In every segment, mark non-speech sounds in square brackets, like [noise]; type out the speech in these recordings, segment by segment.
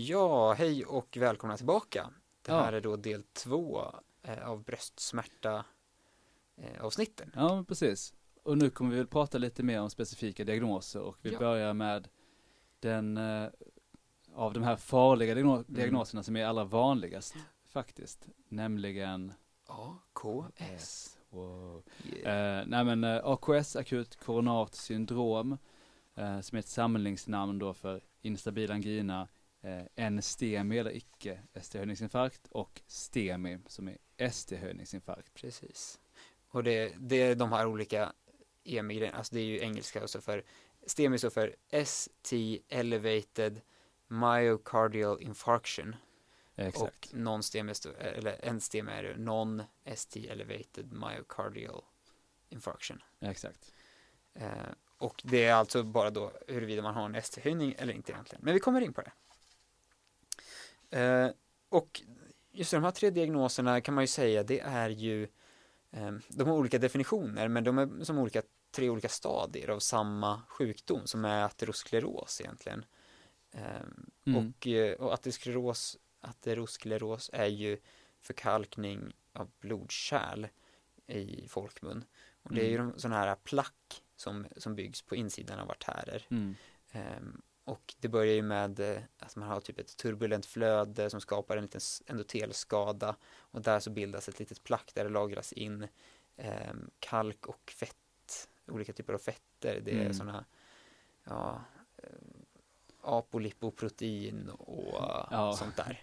Ja, hej och välkomna tillbaka. Det Ja. här är då del två eh, av bröstsmärta eh, avsnitten. Ja, precis. Och nu kommer vi väl prata lite mer om specifika diagnoser och vi Ja. börjar med den eh, av de här farliga Mm. diagnoserna som är allra vanligast faktiskt, nämligen AKS. wow. Yeah. Eh, nej men eh, AKS, akut koronart syndrom, eh, som är ett samlingsnamn då för instabil angina, eh, NSTEMI eller icke ST-höjningsinfarkt och STEMI som är ST-höjningsinfarkt. Precis. Och det, det är de här olika EMI, alltså det är ju engelska och så för STEMI står för ST Elevated Myocardial Infarction exakt. och non-STEMI, eller en STEMI är Non-ST Elevated Myocardial Infarction. Exakt. Eh, och det är alltså bara då huruvida man har en ST-höjning eller inte egentligen. Men vi kommer in på det. Eh, och just de här tre diagnoserna kan man ju säga, det är ju, eh, de har olika definitioner, men de är som olika, tre olika stadier av samma sjukdom som är ateroskleros egentligen. Eh, Mm. och, eh, och ateroskleros, ateroskleros är ju förkalkning av blodkärl i folkmun. Och det är ju Mm. de, sådana här plack som, som byggs på insidan av artärer. Mm. Ehm, och det börjar ju med eh, att man har typ ett turbulent flöde som skapar en liten endotelskada och där så bildas ett litet plack där det lagras in ehm, kalk och fett, olika typer av fetter. Det är Mm. sådana ja, eh, apolipoprotein och eh, Ja. sånt där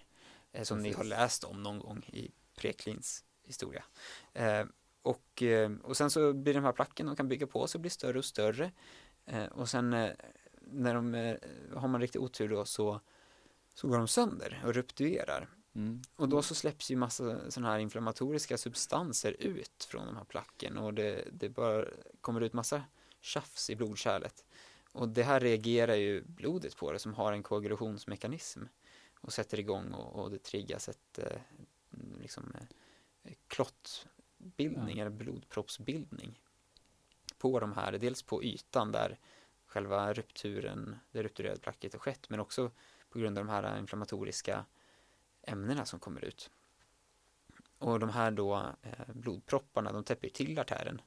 eh, som ni har läst om någon gång i preklins historia. Eh, och, eh, och sen så blir de här placken, de kan bygga på sig och bli större och större. Eh, och sen eh, när de, eh, har man riktigt otur då så, så går de sönder och rupturerar. Mm. Och då så släpps ju massa sådana här inflammatoriska substanser ut från de här placken och det, det bara kommer ut massa tjafs i blodkärlet. Och det här reagerar ju blodet på det som har en koagulationsmekanism och sätter igång och, och det triggas ett eh, liksom eh, klottbildning Ja. eller blodproppsbildning på de här, dels på ytan där själva rupturen, det rupturerade placket har skett men också på grund av de här inflammatoriska ämnena som kommer ut. Och de här då eh, blodpropparna, de täpper till artären,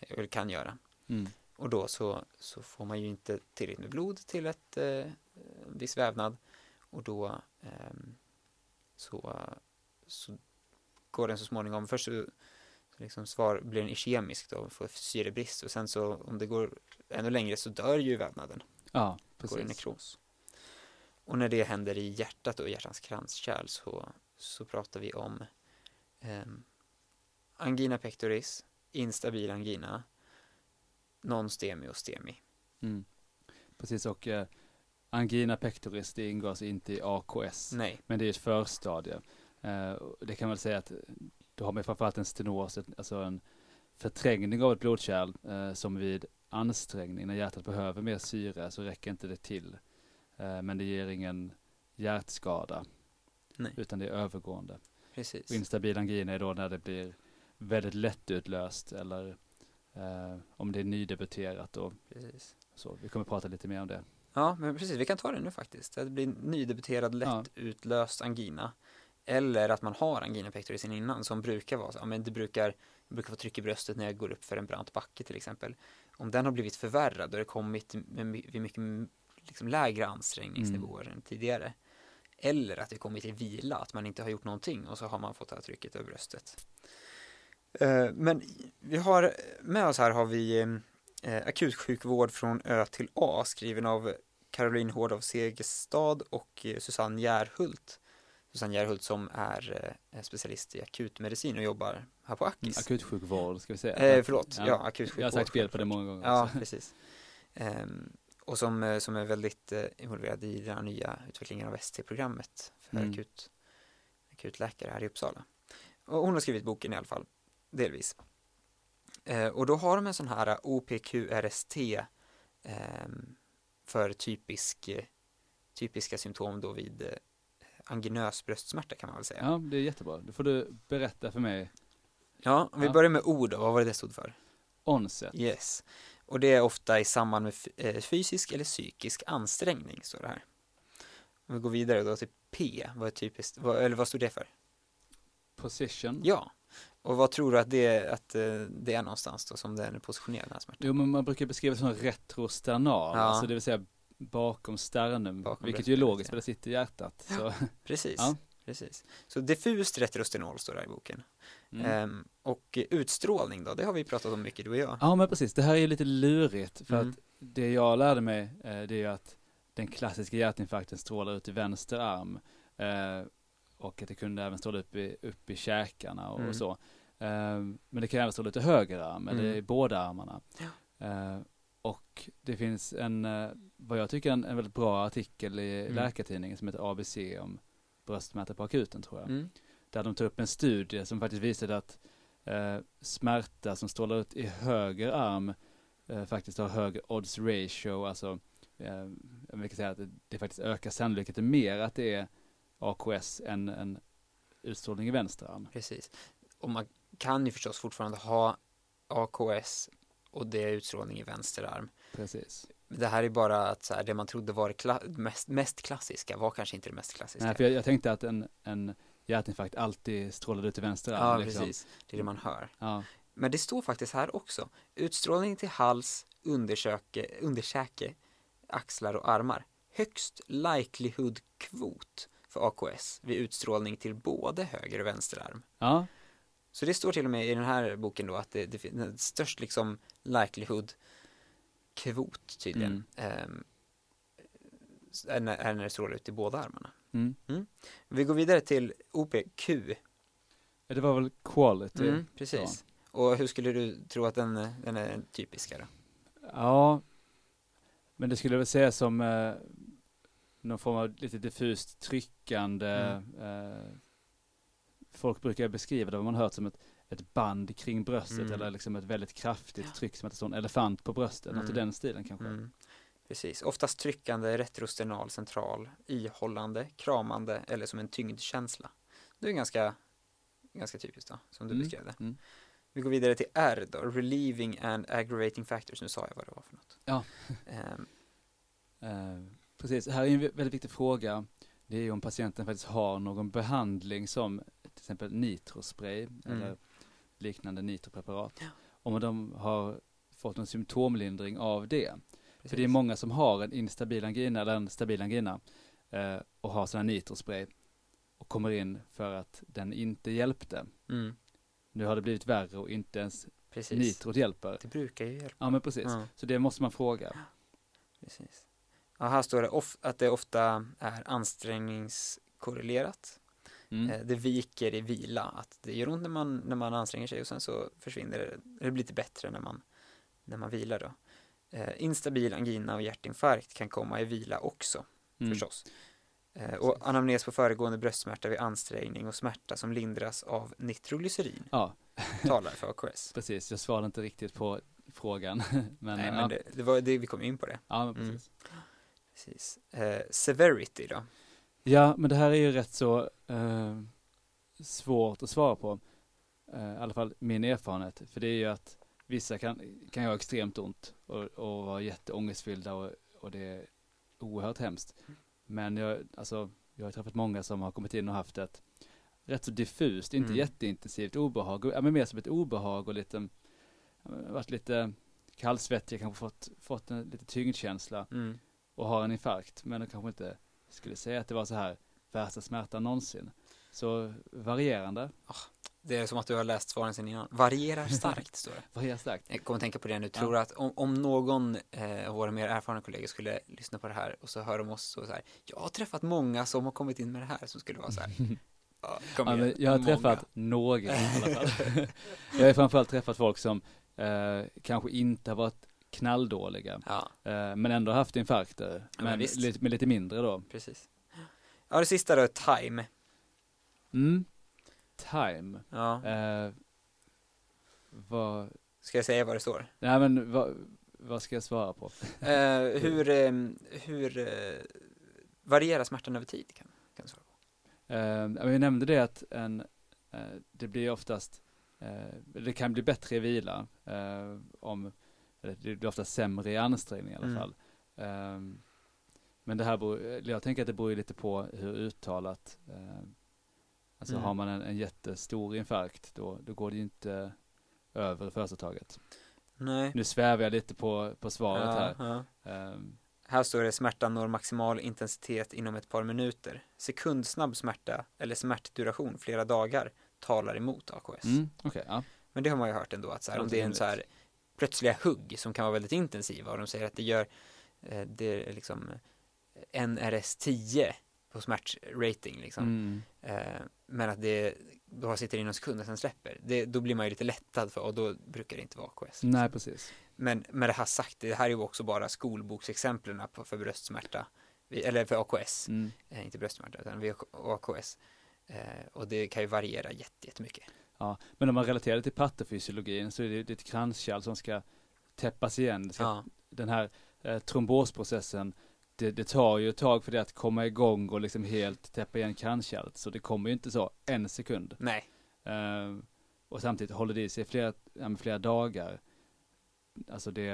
eh, eller kan göra. Mm. Och då så, så får man ju inte tillräckligt med blod till ett eh, viss vävnad och då ehm, så, så går den så småningom, först så liksom svar, blir den ischemisk då, får syrebrist och sen så om det går ännu längre så dör ju vävnaden, Ja, går i precis. nekros. Och när det händer i hjärtat och hjärtans kranskärl så, så pratar vi om ehm, angina pectoris, instabil angina, non-STEMI och STEMI. Mm. Precis och eh, angina pectoris det ingår alltså inte i AKS. Nej, Men det är ett förstadie. Eh, det kan man säga att då har man framförallt en stenos, alltså en förträngning av ett blodkärl eh, som vid ansträngning, när hjärtat behöver mer syre så räcker inte det till. Eh, men det ger ingen hjärtskada, nej, utan det är övergående. precis. Och instabil angina är då när det blir väldigt lättutlöst eller eh, om det är nydebuterat och precis. så. Vi kommer prata lite mer om det. Ja, men precis, vi kan ta det nu faktiskt. Det blir nydebuterad lättutlöst angina. Eller att man har angina pectoris innan som brukar vara så. Ja, men det brukar, jag brukar få tryck i bröstet när jag går upp för en brant backe till exempel. Om den har blivit förvärrad och det kommit vid mycket liksom, lägre ansträngningsnivåer än tidigare. Eller att det kommit i vila, att man inte har gjort någonting och så har man fått det här trycket över bröstet. Eh, Men vi har med oss här har vi eh, akutsjukvård från Ö till A skriven av Caroline Hård av Segerstad och eh, Susanne Järhult. Susanne Järhult som är eh, specialist i akutmedicin och jobbar här på Akis. akutsjukvård ska vi säga. Eh, förlåt, ja, Jag akutsjukvård. har sagt fel på det många gånger. Ja, också. precis. Ehm, och som, eh, som är väldigt eh, involverad i den här nya utvecklingen av ST-programmet för Mm. akut, akutläkare här i Uppsala. Och hon har skrivit boken i alla fall, delvis. Eh, och då har de en sån här OPQRST ehm, för typisk, typiska symptom då vid anginös bröstsmärta kan man väl säga. Ja, det är jättebra. Då får du berätta för mig. Ja, om vi Ja. börjar med ord då, vad var det det stod för? Onset. Yes. Och det är ofta i samband med eh, fysisk eller psykisk ansträngning, står det här. Om vi går vidare då till P, vad är typiskt, vad, eller vad står det för? Position. Ja, och vad tror du att det, att eh, det är någonstans då som den är positionerad den här smärtan? Jo, men man brukar beskriva det som retrosternal, Ja. alltså det vill säga bakom sternum, Bakom vilket ju är logiskt för det sitter i hjärtat. Så, Precis, [laughs] Ja. precis. Så diffust retrostenol står det i boken. mm. Ehm, och utstrålning då, det har vi pratat om mycket du och jag. Ja men precis, det här är ju lite lurigt för Mm. att det jag lärde mig eh, det är ju att den klassiska hjärtinfarkten strålar ut i vänster arm eh, och att det kunde även stråla upp i, upp i käkarna och, Mm. och så. Eh, men det kan även stråla ut i höger arm eller Mm. i båda armarna. Eh, och det finns en, eh, vad jag tycker en, en väldigt bra artikel i Mm. Läkartidningen som heter ABC om bröstmärta på akuten tror jag Mm. där de tar upp en studie som faktiskt visade att eh, smärta som strålar ut i höger arm eh, faktiskt har högre odds ratio, alltså eh, vi kan säga att det, det faktiskt ökar sannolikheten mer att det är AKS än en utstrålning i vänster arm. Precis. Och man kan ju förstås fortfarande ha AKS och det är utstrålning i vänster arm. Precis. Det här är bara att så här, det man trodde var det kla- mest, mest klassiska var kanske inte det mest klassiska. Nej, för jag, jag tänkte att en, en hjärtinfarkt alltid strålade ut i vänster arm. ja, liksom. precis. Det är det man hör. Ja, Men det står faktiskt här också. Utstrålning till hals, undersöke, underkäke, axlar och armar. Högst likelihood kvot för AKS vid utstrålning till både höger och vänster arm. ja, Så det står till och med i den här boken då att det, det finns störst liksom likelihood kvot tydligen. ehm, är, när, är när det strålar ut i båda armarna. mm. Vi går vidare till OPQ. det var väl quality. Mm, precis. Och hur skulle du tro att den, den är typiska då? Ja, men det skulle jag väl säga som eh, någon form av lite diffust tryckande. Eh, folk brukar beskriva det, vad man hört som ett, ett band kring bröstet Mm. eller liksom ett väldigt kraftigt tryck som att det står en elefant på bröstet, något i Mm. den stilen kanske. Mm. Precis, oftast tryckande, retrosternal, central, ihållande, kramande eller som en tyngdkänsla. Det är ganska, ganska typiskt då, som du Mm. beskrev det. Mm. Vi går vidare till R då, relieving and aggravating factors. Nu sa jag vad det var för något. Ja. Ehm, Eh, precis, här är en vä- väldigt viktig fråga. Det är ju om patienten faktiskt har någon behandling som till exempel nitrospray Mm. eller liknande nitropreparat. Om de har fått någon symptomlindring av det. För det är precis. många som har en instabil angina eller en stabil angina eh, och har här nitrospray och kommer in för att den inte hjälpte. mm, Nu har det blivit värre och inte ens precis. nitrot hjälper. Det brukar ju hjälpa. Ja men precis, Ja, så det måste man fråga. precis. Ja, här står det of- att det ofta är ansträngningskorrelerat. Mm. Eh, Det viker i vila, att det gör ont när man, när man anstränger sig och sen så försvinner det, det blir lite bättre när man, när man vilar då. Eh, instabil angina och hjärtinfarkt kan komma i vila också, Mm. förstås. Eh, och anamnes på föregående bröstsmärta vid ansträngning och smärta som lindras av nitroglycerin Ja, talar för AKS. [laughs] precis. Jag svarade inte riktigt på frågan. [laughs] men, Nej, ja, men det, det var det vi kom in på det. ja, men Mm. Precis. Eh, severity då? Ja, men det här är ju rätt så eh, svårt att svara på. Eh, I alla fall min erfarenhet. För det är ju att vissa kan, kan ha extremt ont och, och vara jätteångestfyllda och, och det är oerhört hemskt. Men jag, alltså, jag har träffat många som har kommit in och haft ett rätt så diffust, inte Mm. jätteintensivt obehag, men mer som ett obehag och lite, varit lite kallsvettiga, kanske fått, fått en lite tyngdkänsla Mm. Och har en infarkt men de kanske inte skulle säga att det var så här värsta smärtan någonsin. Så varierande, Det är som att du har läst svaren sen innan. Varierar starkt, står det. [laughs] varierar starkt. Jag kommer att tänka på det nu. Tror att om, om någon eh, av våra mer erfarna kollegor skulle lyssna på det här och så hör de oss så, så här. Jag har träffat många som har kommit in med det här som skulle vara så här. [laughs] Ja, kom Ja, igen, jag har många. träffat några i alla fall. [laughs] jag har framförallt träffat folk som eh, kanske inte har varit knalldåliga Ja, eh, men ändå haft infarkter. men Men, lite, med lite mindre då. precis. Ja, det sista då, time. Mm. Time. Ja, Eh, vad, ska jag säga vad det står? nej men vad, vad ska jag svara på? Eh, hur eh, hur eh, varierar smärtan över tid? Kan, kan du svara på. Eh, vi nämnde det att en, eh, det blir oftast, det kan bli bättre i vila, om, det blir oftast sämre i ansträngning i alla Mm. fall. Eh, Men det här beror, jag tänker att det beror lite på hur uttalat. Eh, alltså Mm. har man en, en jättestor infarkt då, då går det ju inte över första taget. Nej. Nu svävar jag lite på, på svaret Ja, här. ja. Ehm, Här står det smärtan når maximal intensitet inom ett par minuter. Sekundsnabb smärta eller smärtduration flera dagar talar emot AKS. mm, Okej, ja. Men det har man ju hört ändå att så här, om det är en så här plötsliga hugg som kan vara väldigt intensiva och de säger att det gör eh, det är liksom eh, NRS 10 på smärtrating liksom. Mm. Eh, men att det bara sitter i någon sekund och sen släpper. Det, då blir man ju lite lättad för och då brukar det inte vara AKS. Nej, precis. Men med det här sagt, det här är ju också bara skolboksexemplen på för bröstsmärta. Eller för AKS, Mm. inte bröstsmärta utan AKS. Och det kan ju variera jätte- jättemycket. Ja, men om man relaterar det till patofysiologin så är det, ett kranskärl som ska täppas igen. Ska, Ja, Den här eh, trombosprocessen, det, det tar ju ett tag för det att komma igång och liksom helt täppa igen kranskärlet. Så det kommer ju inte så en sekund. nej, Eh, och samtidigt håller det i sig flera, ja, flera dagar. Alltså det,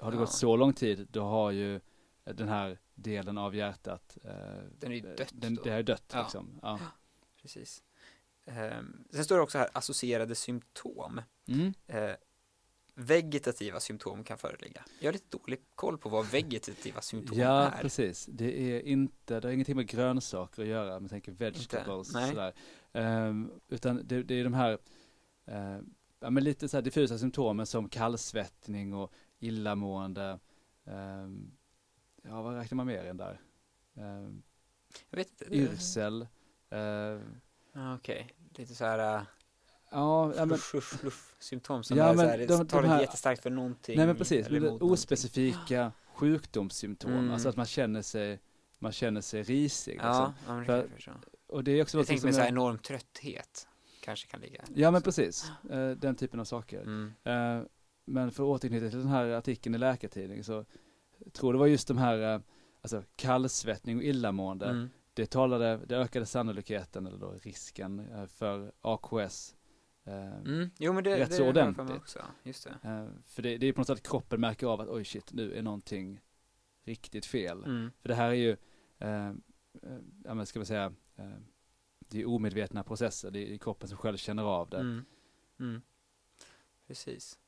har det Ja. gått så lång tid, då har ju den här delen av hjärtat, eh, Den är ju dött Den, då. det är dött Ja. liksom. Ja. precis. Eh, sen står det också här associerade symptom. Mm. Eh, vegetativa symptom kan föreligga. Jag har lite dålig koll på vad vegetativa symptom Ja, är. precis. Det är inte, det har ingenting med grönsaker att göra, man tänker vegetables sådär. Ehm, utan det, det är de här, eh, ja men lite så här diffusa symptomen som kallsvettning och illamående. Ehm, ja, vad räknar man mer än där? Ehm, Jag vet inte. yrsel. Uh, Ja, Okej, lite så här uh, ja, ja, men, fluff, fluff, fluff symptom som Ja, är så här, de- tar de det här- jättestarkt för någonting. nej men precis, men det mot någonting. ospecifika sjukdomssymptom. Mm. Alltså att man känner sig, man känner sig risig. Ja, ja men det kan För- jag. Och det är också Jag tänkte med så här är, enorm trötthet kanske kan ligga. Ja men precis, Eh, den typen av saker. Mm. Eh, men för att återknyta till den här artikeln i Läkartidningen så tror det var just de här, eh, alltså kallsvettning och illamående. Mm. Det talade, det ökade sannolikheten eller då risken eh, för AKS. Eh, Mm. Jo men det, Rätt det så ordentligt. också. Just det. eh, för det, det är på något sätt att kroppen märker av att oj shit, nu är någonting riktigt fel. Mm. För det här är ju, eh, eh, men ska vi säga, eh, det är omedvetna processer, det är kroppen som själv känner av det. Mm. Mm. Precis.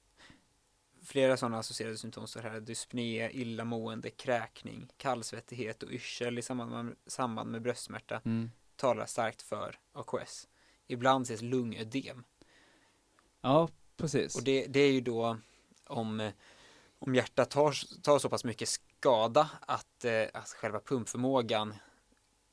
Flera sådana associerade symptom står här. Dyspné, illamående, kräkning, kallsvettighet och yrsel i samband med, samband med bröstsmärta Mm. talar starkt för AKS. Ibland ses lungödem. Ja, precis. Och det, det är ju då om, om hjärtat tar, tar så pass mycket skada att, eh, att själva pumpförmågan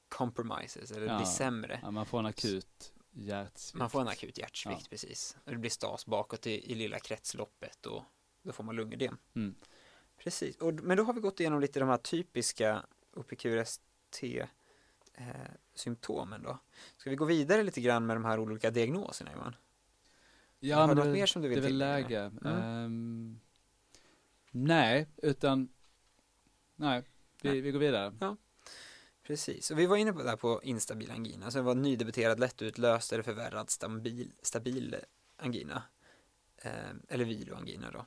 compromises eller Ja. blir sämre. Ja, man får en akut hjärtsvikt. Man får en akut hjärtsvikt Ja. precis. Det blir stas bakåt i, i lilla kretsloppet och då får man lungödem. Mm. Precis, och, men då har vi gått igenom lite de här typiska OPQRST eh, då. Ska vi gå vidare lite grann med de här olika diagnoserna Johan? Ja, Har men något mer som du vill det är väl läge. Mm. Ehm, nej, utan nej, vi, Nej. vi går vidare. Precis, och vi var inne på det här på instabil angina, så det var nydebuterad, lättutlöst eller förvärrad stabil, stabil angina. Eh, eller viloangina då.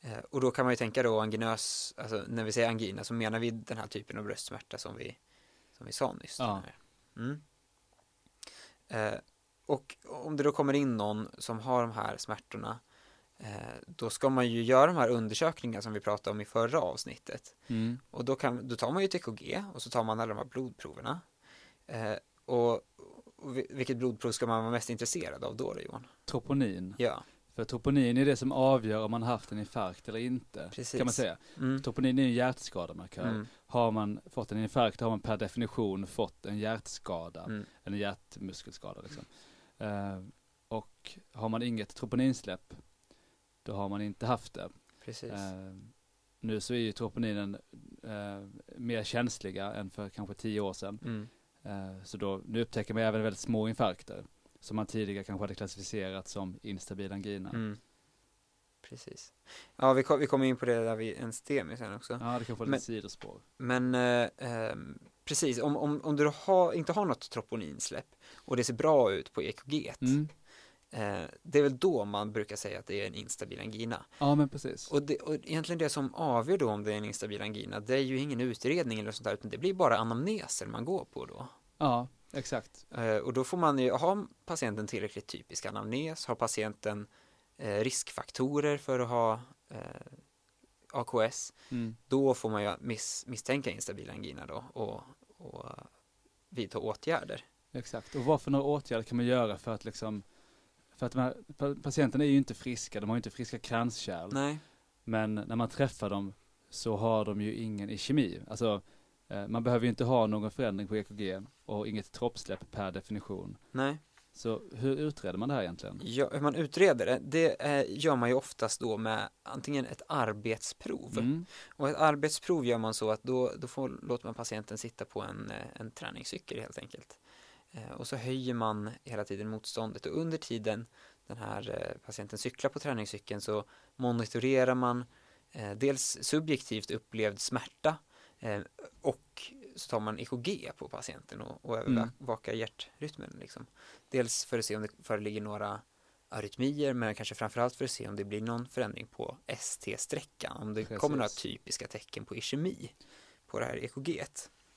Eh, och då kan man ju tänka då anginös, alltså när vi säger angina så menar vi den här typen av bröstsmärta som vi, som vi sa nyss. Ja. Mm. Eh, och om det då kommer in någon som har de här smärtorna eh, då ska man ju göra de här undersökningarna som vi pratade om i förra avsnittet. Mm. Och då, kan, då tar man ju ett EKG och så tar man alla de här blodproverna. Eh, och, och vi- vilket blodprov ska man vara mest intresserad av då, då Johan? Troponin. Ja, För troponin är det som avgör om man haft en infarkt eller inte. Precis. Kan man säga. mm. Troponin är en hjärtskademarkör. Mm. Har man fått en infarkt har man per definition fått en hjärtskada. Mm. En hjärtmuskelskada liksom. Eh, och har man inget troponinsläpp då har man inte haft det. Precis. Eh, nu så är ju troponinen eh, mer känsliga än för kanske tio år sedan. Mm. Så då, nu upptäcker man även väldigt små infarkter som man tidigare kanske hade klassificerat som instabil angina. Mm. Precis. Ja, vi, kom, vi kommer in på det där vid en STEMI sen också. Ja, det kan få lite sidospår. Men eh, ehm, precis, om, om, om du har, inte har något troponinsläpp och det ser bra ut på EKG, Mm. Eh, det är väl då man brukar säga att det är en instabil angina. Ja, men precis. Och, det, och egentligen det som avgör då om det är en instabil angina, det är ju ingen utredning eller sånt där, utan det blir bara anamneser man går på då. Ja, exakt. Eh, och då får man ju, har patienten tillräckligt typisk anamnes, har patienten eh, riskfaktorer för att ha eh, AKS, Mm. då får man ju miss, misstänka instabil angina då och, och vidta åtgärder. Exakt. Och vad för några åtgärder kan man göra för att liksom, för att här pa- patienterna är ju inte friska, de har ju inte friska kranskärl. Nej, Men när man träffar dem så har de ju ingen kemi. Alltså, man behöver ju inte ha någon förändring på EKG och inget troppsläpp per definition. nej. Så hur utreder man det här egentligen? Ja, hur man utreder det, det eh, gör man ju oftast då med antingen ett arbetsprov. Mm. Och ett arbetsprov gör man så att då, då får, låter man patienten sitta på en, eh, en träningscykel helt enkelt. Eh, och så höjer man hela tiden motståndet och under tiden den här eh, patienten cyklar på träningscykeln så monitorerar man eh, dels subjektivt upplevd smärta eh, och så tar man EKG på patienten och, och Mm. övervakar hjärtrytmen. Liksom. Dels för att se om det föreligger några arytmier men kanske framförallt för att se om det blir någon förändring på ST-sträckan, om det kommer några Precis. typiska tecken på ischemi på det här EKG.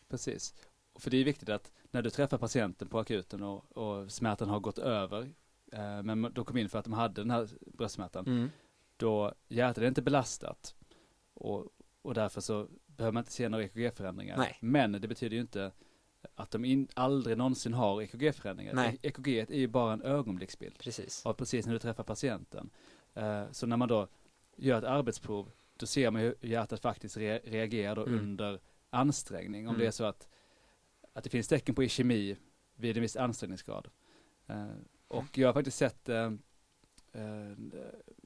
Precis. För det är viktigt att när du träffar patienten på akuten och, och smärtan har gått över, eh, men de kom in för att de hade den här bröstsmärtan, Mm. då hjärtat är inte belastat och, och därför så behöver man inte se några EKG-förändringar. Men det betyder ju inte att de in, aldrig någonsin har EKG-förändringar. EKG är ju bara en ögonblicksbild Precis. av precis när du träffar patienten. Eh, så när man då gör ett arbetsprov, då ser man hur hjärtat faktiskt re reagerar Mm. under ansträngning. Om Mm. det är så att, att det finns tecken på ischemi vid en viss ansträngningsgrad. Eh, och jag har faktiskt sett eh,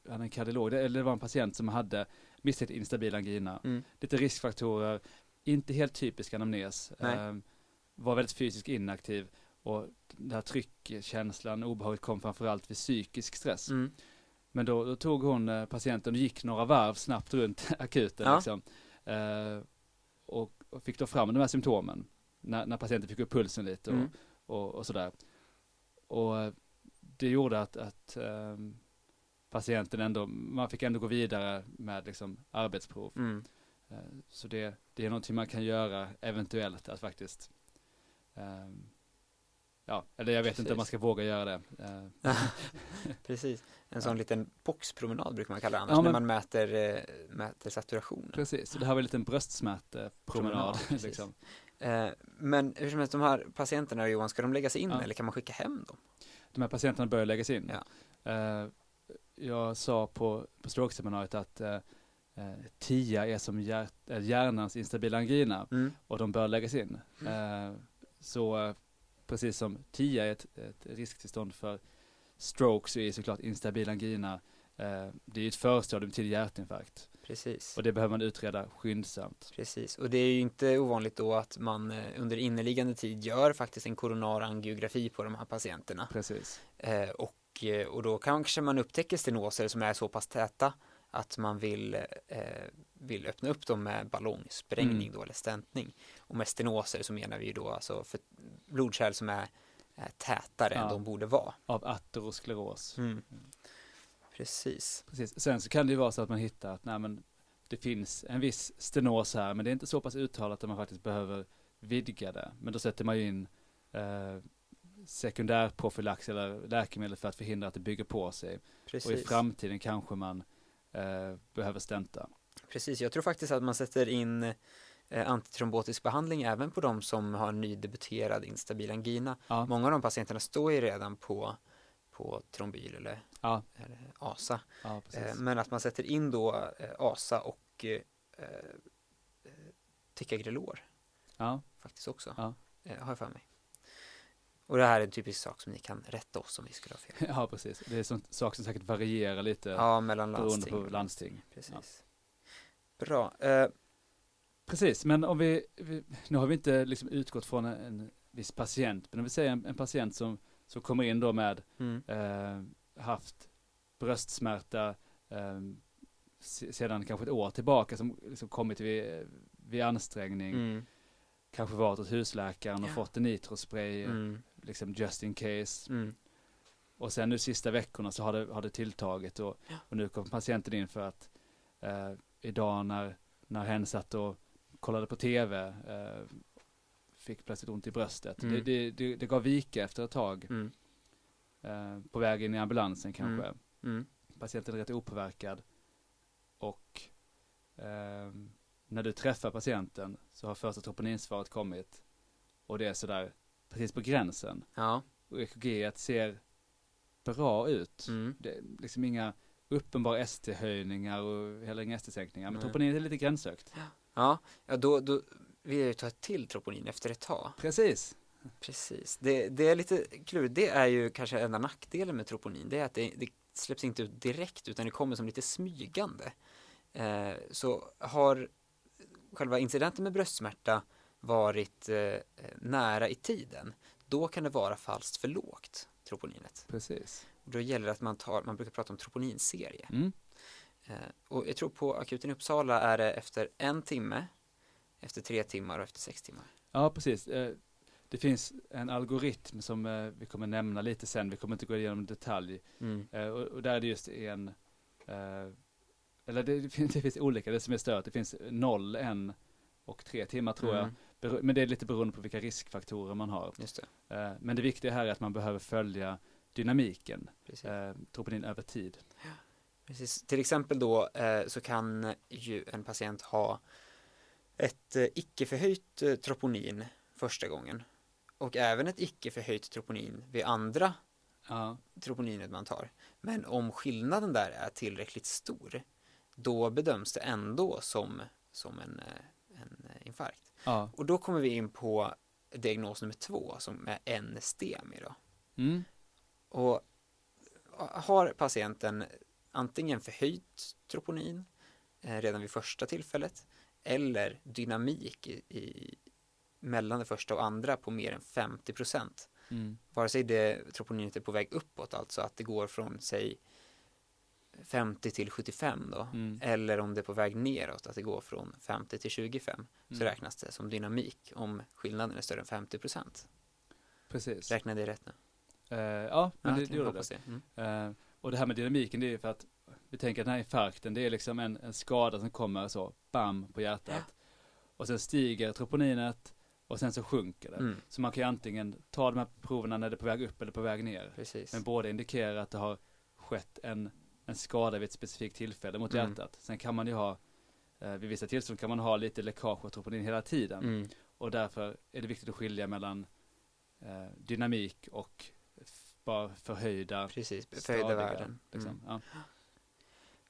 han en kardiolog, eller det var en patient som hade misstänkt instabil angina. Mm. Lite riskfaktorer, inte helt typisk anamnes. Eh, var väldigt fysiskt inaktiv och den här tryckkänslan, obehaget kom framförallt vid psykisk stress. Mm. Men då, då tog hon eh, patienten och gick några varv snabbt runt [laughs] akuten Ja. liksom. Eh, och, och fick då fram de här symptomen. När, när patienten fick upp pulsen lite och, Mm. och, och sådär. Och eh, det gjorde att, att ehm, patienten ändå, man fick ändå gå vidare med liksom arbetsprov. Mm. Eh, Så det, det är någonting man kan göra eventuellt att faktiskt ehm, Ja, eller jag vet inte om man Precis. ska våga göra det. [laughs] Precis. En Ja. sån liten boxpromenad brukar man kalla det annars, Ja, när men- man mäter, eh, mäter saturationen. Precis, så det här var en liten bröstsmärtepromenad. Promenad, [laughs] precis. liksom. Eh, men hur som helst, de här patienterna Johan, ska de läggas in Ja. eller kan man skicka hem dem? De här patienterna börjar läggas in. Ja. Eh, jag sa på, på strokeseminariet att eh, eh, TIA är som hjärt, eh, hjärnans instabila angina Mm. och de bör läggas in. Eh, så eh, precis som TIA är ett, ett risktillstånd för stroke så är såklart instabil angina eh, det är ett förstadium till hjärtinfarkt Precis. och det behöver man utreda skyndsamt. Precis, och det är ju inte ovanligt då att man under inneliggande tid gör faktiskt en koronar angiografi på de här patienterna. Precis. Eh, och, eh, och då kanske man upptäcker stenoser som är så pass täta att man vill, eh, vill öppna upp dem med ballongsprängning Mm. då, eller stäntning. Och med stenoser så menar vi ju då alltså för blodkärl som är, är tätare än Ja. de borde vara. Av ateroskleros. Mm. Precis. Precis. Sen så kan det ju vara så att man hittar att nej, men det finns en viss stenos här, men det är inte så pass uttalat att man faktiskt behöver vidga det. Men då sätter man ju in eh, sekundärprofylax eller läkemedel för att förhindra att det bygger på sig. Och i Precis. framtiden kanske man eh, behöver stenta. Precis, jag tror faktiskt att man sätter in eh, antitrombotisk behandling även på de som har nydebuterad instabil angina. Ja, Många av de patienterna står ju redan på, på trombyl eller, ja, eller ASA. ja Eh, precis. men att man sätter in då eh, ASA och eh, eh, Ticagrelor faktiskt också. Eh, har jag för mig. Och det här är en typisk sak som ni kan rätta oss om vi skulle ha fel. [laughs] ja, precis. Det är sån sak som säkert varierar lite Ja, mellan beroende landsting. på landsting. Precis. Bra. Eh, Precis, men om vi, vi nu har vi inte liksom utgått från en, en viss patient, men om vi säger en, en patient som, som kommer in då med mm, eh, haft bröstsmärta eh, se- sedan kanske ett år tillbaka som liksom kommit vid, vid ansträngning, mm, kanske varit hos husläkaren och Ja. fått en nitrospray, mm, liksom just in case. mm. och sen nu sista veckorna så har det, har det tilltagit och, Ja. och nu kom patienten in för att eh, idag när, när hen satt och kollade på tv eh, fick plötsligt ont i bröstet. Mm. Det, det, det, det gav vika efter ett tag Mm. eh, på väg in i ambulansen kanske. Mm. Patienten är rätt opåverkad och ehm, när du träffar patienten så har första troponinsvaret kommit och det är sådär precis på gränsen. Ja. Och EKG ser bra ut. Mm. Det är liksom inga uppenbara ST-höjningar och heller inga ST-sänkningar. Men Nej. troponin är lite gränshögt. Ja, ja då, då vill jag ju ta till troponin efter ett tag. Precis. Precis. Det, det är lite klurigt. Det är ju kanske enda nackdelen med troponin. Det är att det, det släpps inte ut direkt utan det kommer som lite smygande. Eh, så har själva incidenten med bröstsmärta varit eh, nära i tiden, då kan det vara falskt för lågt, troponinet. Precis. Och då gäller det att man tar, man brukar prata om troponinserie. Mm. Eh, och jag tror på akuten i Uppsala är det efter en timme, efter tre timmar och efter sex timmar. Ja, precis. Eh, Det finns en algoritm som eh, vi kommer nämna lite sen. Vi kommer inte gå igenom detalj. Mm. Eh, Och, och där är det just en, eh, eller det, det, finns, det finns olika, det som är stört. Det finns noll, en och tre timmar tror jag. Mm, Bero- Men det är lite beroende på vilka riskfaktorer man har. det, Eh, Men det viktiga här är att man behöver följa dynamiken, eh, troponin över tid. Precis. Till exempel då eh, så kan ju en patient ha ett icke förhöjt troponin första gången och även ett icke förhöjt troponin vid andra Ja, troponinet man tar. Men om skillnaden där är tillräckligt stor då bedöms det ändå som, som en, eh, en eh, infarkt. ja. Och då kommer vi in på diagnos nummer två som är NSTEMI då. Mm. Och har patienten antingen förhöjt troponin eh, redan vid första tillfället eller dynamik i, i mellan det första och andra på mer än 50 procent. Mm. Vare sig det troponinet är på väg uppåt, alltså att det går från säg 50 till 75 då, Mm. eller om det är på väg neråt, att det går från 50 till 25, så Mm. räknas det som dynamik om skillnaden är större än 50 procent. Precis. Räknade jag rätt nu? Eh, ja, men Ja, det, gjorde det. Mm. Eh, och det här med dynamiken, det är för att vi tänker att den här infarkten, det är liksom en, en skada som kommer så, bam, på hjärtat. Och sen stiger troponinet och sen så sjunker det. Mm. Så man kan ju antingen ta de här proverna när det är på väg upp eller på väg ner. Precis. Men båda indikerar att det har skett en, en skada vid ett specifikt tillfälle mot Mm. hjärtat. Sen kan man ju ha, eh, vid vissa tillstånd kan man ha lite läckage av troponin hela tiden. Mm. Och därför är det viktigt att skilja mellan eh, dynamik och bara förhöjda Precis, förhöjda värden. Liksom. Mm. Ja.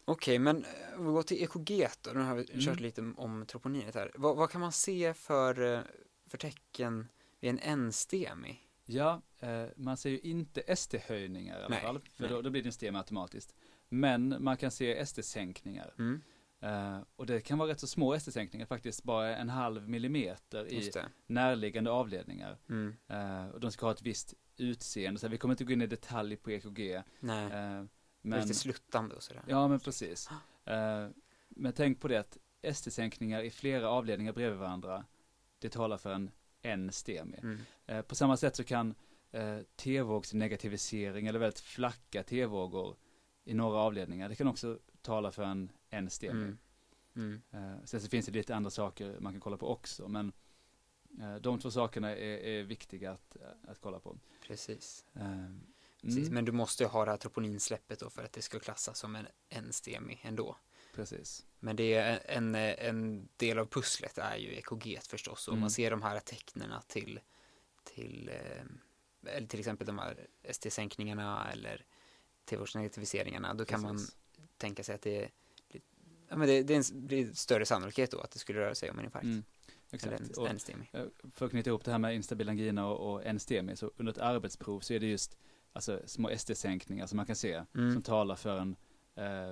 Okej, men eh, vi går till EKG då, nu har vi Mm. kört lite om troponinet här. Vad, vad kan man se för, eh, för tecken vid en NSTEMI? Ja, eh, man ser ju inte ST-höjningar i alla Nej, fall, för då, då blir det en STEM automatiskt. Men man kan se ST-sänkningar. Mm, Eh, och det kan vara rätt så små ST-sänkningar, faktiskt bara en halv millimeter i närliggande avledningar. Mm, Eh, och de ska ha ett visst utseende, så vi kommer inte gå in i detalj på EKG. nej, Eh, men... lite sluttande och sådär. ja men precis. Men tänk på det att ST-sänkningar i flera avledningar bredvid varandra, det talar för en N-STEMI. Mm, Eh, på samma sätt så kan eh, T-vågsnegativisering eller väldigt flacka T-vågor i några avledningar, det kan också tala för en N-STEMI. mm, mm, Eh, sen så finns det lite andra saker man kan kolla på också, men eh, de två sakerna är, är viktiga att, att kolla på. precis. Eh, precis. mm, Men du måste ju ha det här troponinsläppet då för att det ska klassas som en NSTEMI ändå. precis. Men det är en, en del av pusslet är ju EKG förstås och Mm. man ser de här tecknena till, till, eller till exempel de här ST-sänkningarna eller T-vågsnegativiseringarna, då kan man precis. tänka sig att det Ja, men det, det är en, blir större sannolikhet då att det skulle röra sig om en infarkt. Mm, exakt. en, eh, för att knyta ihop det här med instabil angina och, och NSTEMI, så under ett arbetsprov så är det just alltså, små ST-sänkningar som man kan se, Mm. som talar för en, eh,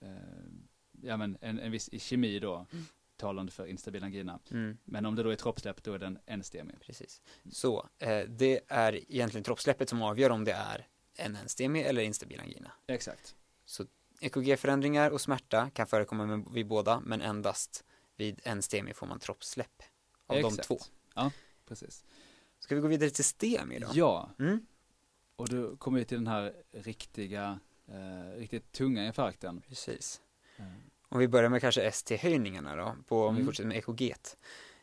eh, ja, men en, en viss i kemi då, Mm. talande för instabil angina. Mm, Men om det då är troppsläpp, då är det en NSTEMI. precis. Så eh, det är egentligen troppsläppet som avgör om det är en NSTEMI eller instabil angina. Exakt. EKG-förändringar och smärta kan förekomma med, vid båda, men endast vid en STEMI får man troppsläpp av de Exakt. två. Ja, precis. Ska vi gå vidare till STEMI då? Ja, Mm. Och då kommer vi till den här riktiga, eh, riktigt tunga infarkten. Precis. Eh, Om vi börjar med kanske ST-höjningarna då, på, om vi Mm. fortsätter med EKG.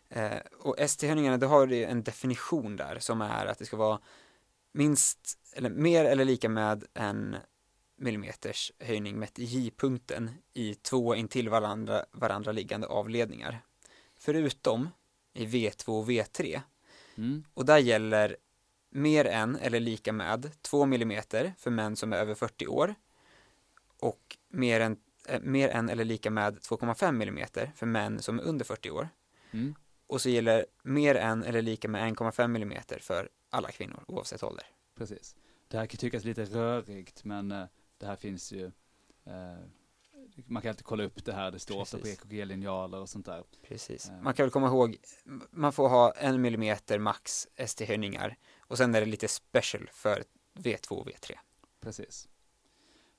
Eh, och ST-höjningarna, då har du en definition där som är att det ska vara minst, eller mer eller lika med en millimeters höjning mätt i J-punkten i två intill varandra, varandra liggande avledningar. Förutom i V2 och V3. Mm. Och där gäller mer än eller lika med 2 millimeter för män som är över 40 år och mer än, eh, mer än eller lika med 2,5 millimeter för män som är under 40 år. Mm. Och så gäller mer än eller lika med 1,5 millimeter för alla kvinnor oavsett ålder. Precis. Det här kan tyckas lite rörigt men eh, det här finns ju eh, man kan alltid kolla upp det här, det står ofta på. EKG-linjaler och sånt där. Precis. Ja. Man kan väl komma ihåg, man får ha en millimeter max ST-höjningar och sen är det lite special för V2 och V3. Precis.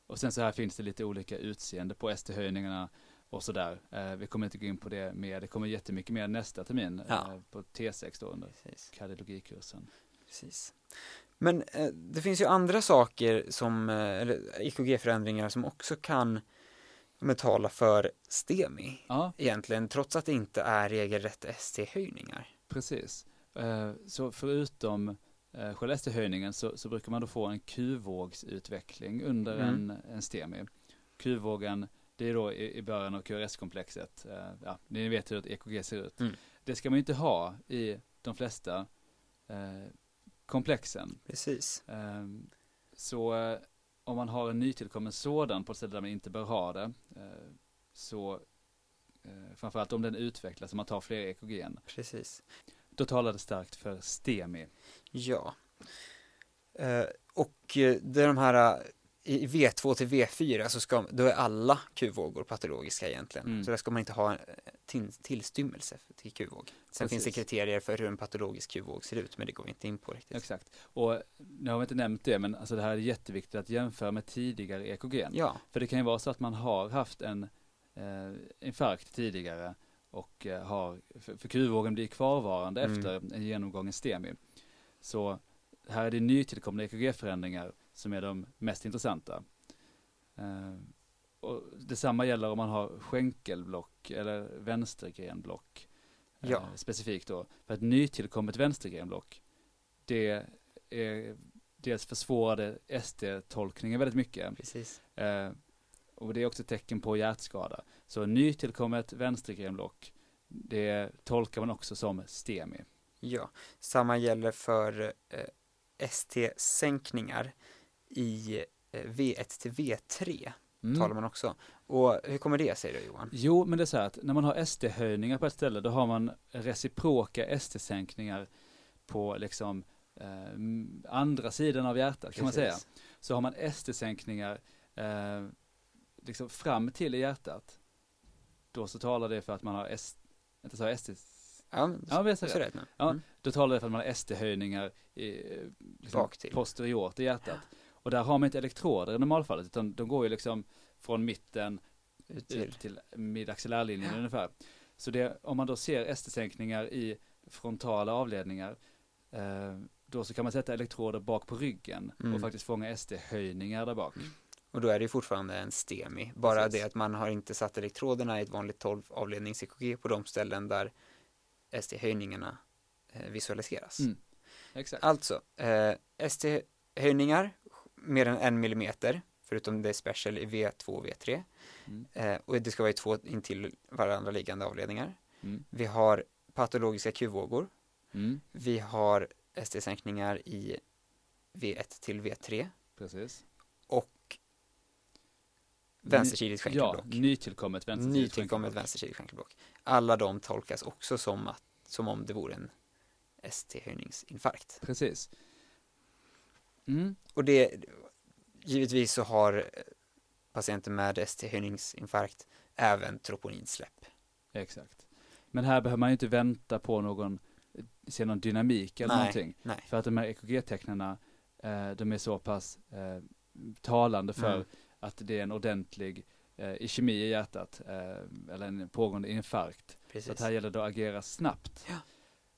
Och sen så här finns det lite olika utseende på ST-höjningarna och sådär. Eh, vi kommer inte gå in på det mer, det kommer jättemycket mer nästa termin Ja. eh, på T6 då under kardiologikursen. Precis. Men eh, det finns ju andra saker som, eh, eller EKG-förändringar som också kan tala för STEMI Ja, egentligen, trots att det inte är regelrätta ST-höjningar. precis. Eh, så förutom eh, själva så, så brukar man då få en Q-vågsutveckling under Mm. en, en STEMI. Q-vågen, det är då i, i början av QRS-komplexet. Eh, ja, ni vet hur ett EKG ser ut. Mm. Det ska man ju inte ha i de flesta eh, komplexen. Precis. Ehm, Så eh, om man har en nytillkommen sådan på ett ställe där man inte bör ha det, eh, så eh, framförallt om den utvecklas, om man tar fler EKG, Precis. då talar det starkt för STEMI. Ja. Och det är de här, i V2 till V4 så ska, då är alla Q-vågor patologiska egentligen. Mm. Så där ska man inte ha eh, till, tillstymmelse till Q-våg. Sen finns det Precis. kriterier för hur en patologisk Q-våg ser ut, men det går vi inte in på riktigt. Exakt. Och nu har vi inte nämnt det, men alltså det här är jätteviktigt att jämföra med tidigare EKG. Ja, För det kan ju vara så att man har haft en eh, infarkt tidigare och eh, har, för, för Q-vågen blir kvarvarande Mm. efter en genomgången STEMI. Så här är det nytillkomna EKG-förändringar som är de mest intressanta. Eh, och detsamma gäller om man har skänkelblock eller vänstergrenblock. eh, Ja. Specifikt då. För ett nytillkommet vänstergrenblock, det är dels försvårade ST-tolkningen väldigt mycket. precis. Eh, och det är också ett tecken på hjärtskada. Så nytillkommet vänstergrenblock, det tolkar man också som STEMI. Ja, samma gäller för eh, ST-sänkningar i eh, V1 till V3 Mm. talar man också. Och hur kommer det sig då Johan? Jo, men det är så här att när man har ST-höjningar på ett ställe, då har man reciproka ST-sänkningar på liksom eh, andra sidan av hjärtat, kan man säga. Precis. Så har man ST-sänkningar eh, liksom fram till i hjärtat, då så talar det för att man har S, inte så ST, Ja, ja, jag så rätt. Ja, Mm. Då talar det för att man har ST-höjningar i, liksom posteriort i hjärtat. Och där har man inte elektroder i normalfallet, utan de går ju liksom från mitten Ut till. ut till midaxillärlinjen ungefär. Så det, om man då ser ST-sänkningar i frontala avledningar, eh, då så kan man sätta elektroder bak på ryggen Mm. och faktiskt fånga ST-höjningar där bak. Och då är det ju fortfarande en STEMI. Bara Precis. det att man har inte satt elektroderna i ett vanligt 12 avlednings-EKG på de ställen där ST-höjningarna eh, visualiseras. Mm. Exakt. Alltså, eh, ST-höjningar mer än en millimeter, förutom det är special i V2 och V3. Mm. Eh, och det ska vara i två intill varandra liggande avledningar. Mm. Vi har patologiska Q-vågor. Mm. Vi har ST-sänkningar i V1 till V3 Precis. och vänstersidigt Ja, skänkelblock. nytillkommet vänstersidigt Nytillkommet skänkelblock. vänstersidigt skänkelblock. Alla de tolkas också som, att, som om det vore en ST-höjningsinfarkt. Precis. Mm. Och det, givetvis så har patienter med ST-höjningsinfarkt även troponinsläpp. Exakt. Men här behöver man ju inte vänta på någon, se någon dynamik eller Nej. någonting. Nej, För att de här EKG-tecknarna, eh, de är så pass eh, talande för Mm. att det är en ordentlig eh, ischemi i hjärtat, eh, eller en pågående infarkt. Så precis. att här gäller det att agera snabbt. Ja.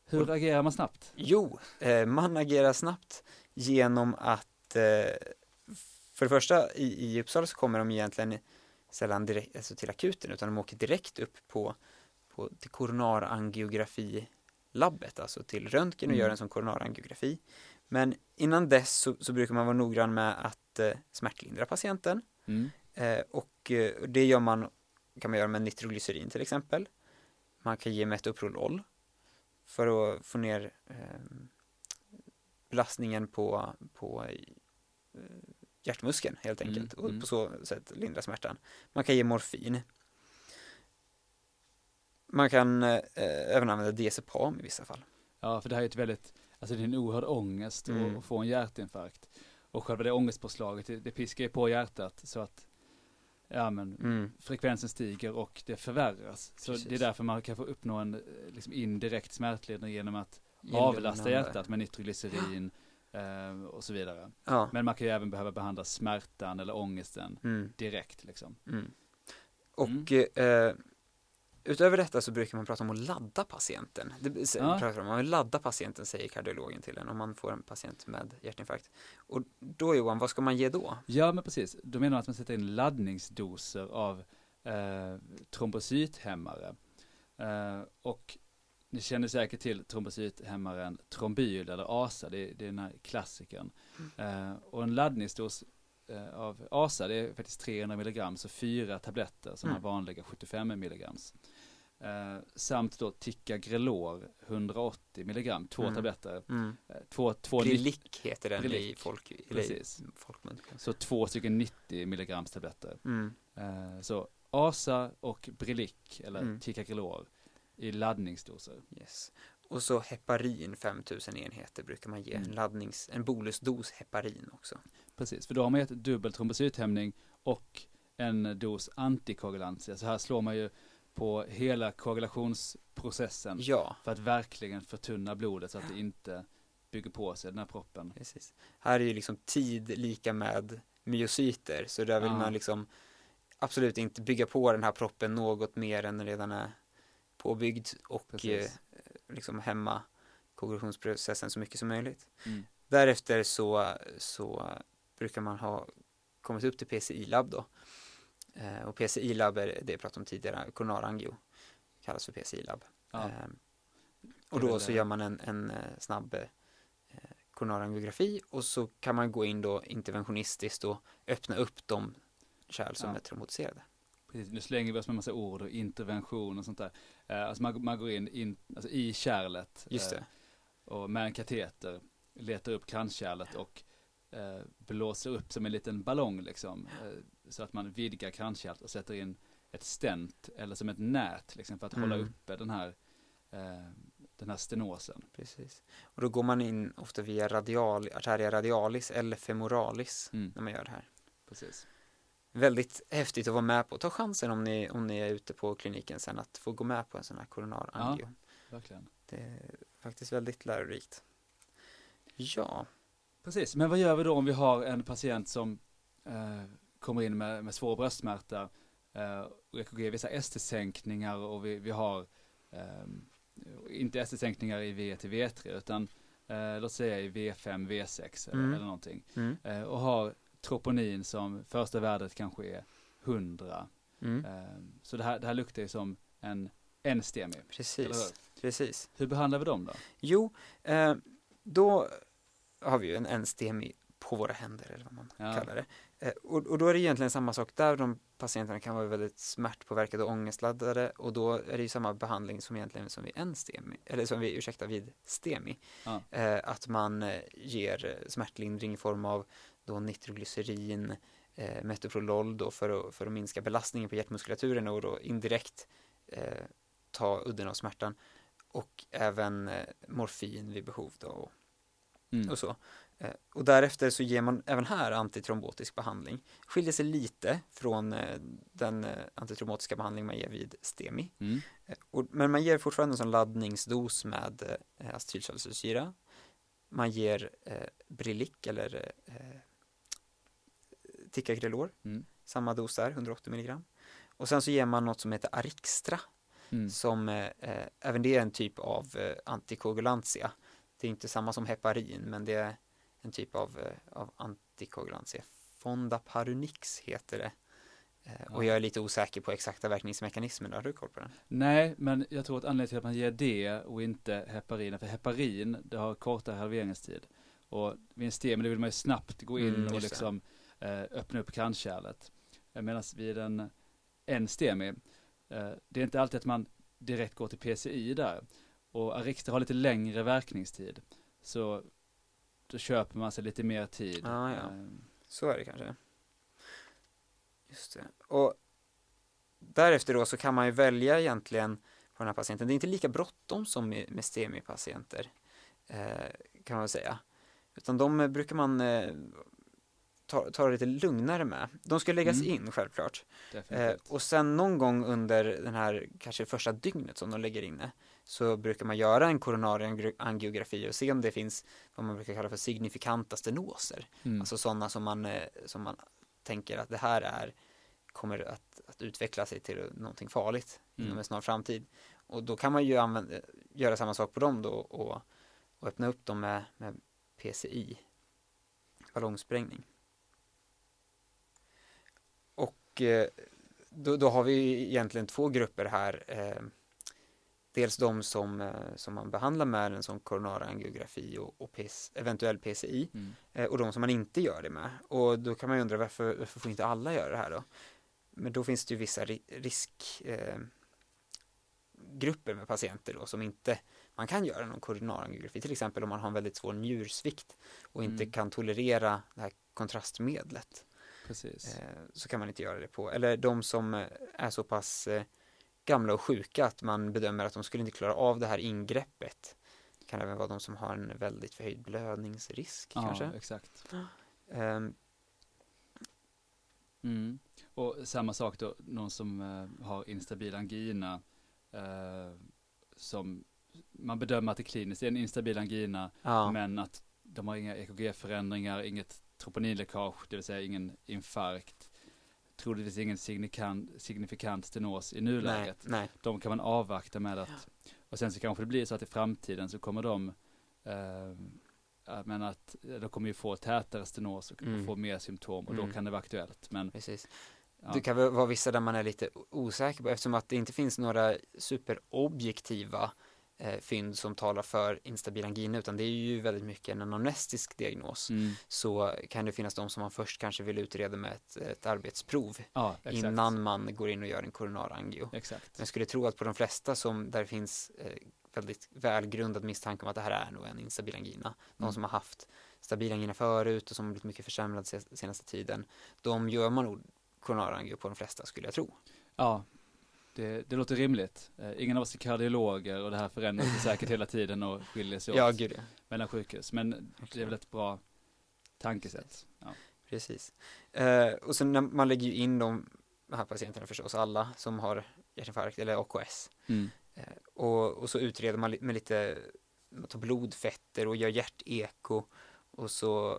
Hur agerar man snabbt? Jo, eh, man agerar snabbt genom att eh, för det första i, i Uppsala så kommer de egentligen sällan direkt alltså till akuten utan de åker direkt upp på, på till koronarangiografilabbet, alltså till röntgen och Mm. gör en sån koronarangiografi. Men innan dess så, så brukar man vara noggrann med att eh, smärtlindra patienten Mm. eh, och eh, det gör man, kan man göra med nitroglycerin till exempel. Man kan ge metoprolol för att få ner eh, belastningen på, på eh, hjärtmuskeln helt Mm, enkelt och mm. på så sätt lindra smärtan. Man kan ge morfin. Man kan eh, även använda diazepam i vissa fall. Ja, för det här är ett väldigt, alltså det är en oerhörd ångest att- Mm. att få en hjärtinfarkt. Och själva det ångestpåslaget, det, det piskar ju på hjärtat så att ja, men, Mm. frekvensen stiger och det förvärras. Så Precis. det är därför man kan få uppnå en eh, liksom indirekt smärtlindring genom att avlasta hjärtat med nitroglycerin eh, och så vidare. Ja. Men man kan ju även behöva behandla smärtan eller ångesten Mm. direkt liksom. Mm. Och eh, utöver detta så brukar man prata om att ladda patienten. Det, ja. Pratar om, man vill ladda patienten säger kardiologen till en om man får en patient med hjärtinfarkt. Och då Johan, vad ska man ge då? Ja, men precis. Då menar man att man sätter in laddningsdoser av eh, trombocythämmare. Eh, och ni känner säkert till trombocythämmaren Trombyl eller ASA, det är, det är den här klassikern. Eh, och en laddningsdos eh, av ASA, det är faktiskt 300 milligram, så fyra tabletter som Mm. är vanliga 75 milligrams. Eh, samt då Ticagrelor 180 milligram, två Mm. tabletter. Mm. Eh, två, två Brilic heter den i Brilic. folk, i Precis. folkmun. så två stycken 90 milligrams tabletter. Mm. Eh, så ASA och Brilic eller Mm. Ticagrelor i laddningsdoser. Yes. Och så heparin 5000 enheter brukar man ge Mm. en laddnings, en bolusdos heparin också. Precis, för då har man gett dubbel trombocythämning och en dos antikoagulantia. Så här slår man ju på hela koagulationsprocessen Ja, för att verkligen förtunna blodet så att det inte bygger på sig den här proppen. precis. Här är ju liksom tid lika med myocyter, så där vill Ja. man liksom absolut inte bygga på den här proppen något mer än den redan är påbyggd och eh, liksom hämma koagulationsprocessen så mycket som möjligt. Mm. Därefter så, så brukar man ha kommit upp till PCI-labb då. Eh, och PCI-labb är det jag pratade om tidigare, koronarangio, kallas för PCI-labb. Ja, Ehm, och då så gör man en, en eh, snabb eh, koronarangiografi och så kan man gå in då interventionistiskt och öppna upp de kärl som Ja. är traumatiserade. Precis. Nu slänger vi oss med massa ord och intervention och sånt där. Eh, alltså man, man går in, in alltså i kärlet Just eh, det. och med en kateter letar upp kranskärlet och eh, blåser upp som en liten ballong liksom. Eh, så att man vidgar kranskärlet och sätter in ett stent eller som ett nät liksom, för att hålla Mm. uppe den här, eh, den här stenosen. Precis. Och då går man in ofta via radial, arteria radialis eller femoralis Mm, när man gör det här. precis. Väldigt häftigt att vara med på. Ta chansen om ni, om ni är ute på kliniken sen att få gå med på en sån här koronarangio. Verkligen. Det är faktiskt väldigt lärorikt. Ja, Precis, men vad gör vi då om vi har en patient som eh, kommer in med, med svår bröstsmärta eh, och EKG visar ST-sänkningar och vi, vi har eh, inte ST-sänkningar i V1 till V3 utan eh, låt säga i V5, V6 eller, Mm. eller någonting mm. eh, och har troponin som första värdet kanske är 100. Mm. Eh, så det här, det här luktar ju som en, en STEMI. Eller precis. Precis. Hur behandlar vi dem då? Jo, eh, då har vi ju en enstemi på våra händer eller vad man Ja. kallar det. Eh, och, och då är det egentligen samma sak där. De patienterna kan vara väldigt smärtpåverkade och ångestladdade och då är det ju samma behandling som egentligen som vid enstemi, eller som vi, ursäkta, vid stemi. Ja. Eh, att man ger smärtlindring i form av då nitroglycerin, eh, metoprolol då för att, för att minska belastningen på hjärtmuskulaturen och då indirekt eh, ta udden av smärtan och även eh, morfin vid behov då och, Mm. och så. Eh, och därefter så ger man även här antitrombotisk behandling. Skiljer sig lite från eh, den eh, antitrombatiska behandling man ger vid STEMI. Mm. Eh, och, men man ger fortfarande en sån laddningsdos med eh, acetylsalicylsyra. Man ger Brilic eller Ticagrelor, Mm. samma dos där, 180 milligram. Och sen så ger man något som heter Arixtra Mm. som eh, eh, även det är en typ av eh, antikoagulantia. Det är inte samma som heparin men det är en typ av, eh, av antikoagulantia. Fondaparinix heter det. Eh, och Ja. jag är lite osäker på exakta verkningsmekanismen. Har du koll på den? Nej, men jag tror att anledningen till att man ger det och inte heparin, för heparin, det har kortare halveringstid. Och vid en STEMI, det vill man ju snabbt gå in Mm, och just det. Eh, öppna upp kranskärlet. Eh, Medan vid en, en STEMI, eh, det är inte alltid att man direkt går till PCI där. Och Arixta har lite längre verkningstid. Så då köper man sig lite mer tid. Ah, ja. Så är det kanske. Just det. Och därefter då så kan man ju välja egentligen på den här patienten. Det är inte lika bråttom som med, STEMI-patienter kan man säga. Utan de brukar man ta, ta det lite lugnare med. De ska läggas Mm. in självklart. Eh, och sen någon gång under den här kanske första dygnet som de lägger inne så brukar man göra en koronar angiografi och se om det finns vad man brukar kalla för signifikanta stenoser. Mm. Alltså sådana som man, eh, som man tänker att det här är kommer att, att utveckla sig till någonting farligt inom Mm. en snar framtid. Och då kan man ju använda, göra samma sak på dem då och, och öppna upp dem med, med PCI, ballongsprängning. Och eh, då, då har vi egentligen två grupper här. Eh, dels de som, eh, som man behandlar med en sån koronarangiografi och, och PS, eventuell PCI Mm. och de som man inte gör det med. Och då kan man ju undra varför, varför får inte alla göra det här då? Men då finns det ju vissa ri risk eh, med patienter då som inte man kan göra någon koronarangiografi, till exempel om man har en väldigt svår njursvikt och inte Mm. kan tolerera det här kontrastmedlet. Precis. Eh, så kan man inte göra det på. Eller de som eh, är så pass eh, gamla och sjuka att man bedömer att de skulle inte klara av det här ingreppet. Det kan även vara de som har en väldigt förhöjd blödningsrisk ja, kanske. exakt. Ehm, Mm. Och samma sak då, någon som eh, har instabil angina, eh, som man bedömer att det är kliniskt, är en instabil angina, ja, men att de har inga EKG-förändringar, inget troponinläckage, det vill säga ingen infarkt, troligtvis ingen signifikant, signifikant stenos i nej, nuläget. nej, De kan man avvakta med att, och sen så kanske det blir så att i framtiden så kommer de, eh, ja, men att de kommer ju få tätare stenos och Mm. få mer symptom och då Mm. kan det vara aktuellt. Men precis. ja, Det kan vara vissa där man är lite osäker på eftersom att det inte finns några superobjektiva eh, fynd som talar för instabil angina utan det är ju väldigt mycket en anamnestisk diagnos. mm, Så kan det finnas de som man först kanske vill utreda med ett, ett arbetsprov ja, innan man går in och gör en koronarangio. Exakt. Men jag skulle tro att på de flesta som där finns eh, väldigt välgrundad misstanke om att det här är nog en instabil angina. De Mm. som har haft stabil angina förut och som har blivit mycket försämrad se- senaste tiden. De gör man nog koronarangio på de flesta skulle jag tro. Ja, det, det låter rimligt. Eh, ingen av oss är kardiologer och det här förändras säkert hela tiden och skiljer sig åt Ja, gud ja. mellan sjukhus. Men det är väl ett bra tankesätt. Ja. Precis. Eh, och sen när man lägger ju in de här patienterna förstås, alla som har hjärtinfarkt eller AKS. Mm. Eh, och, och så utreder man med lite, man tar blodfetter och gör hjärteko och så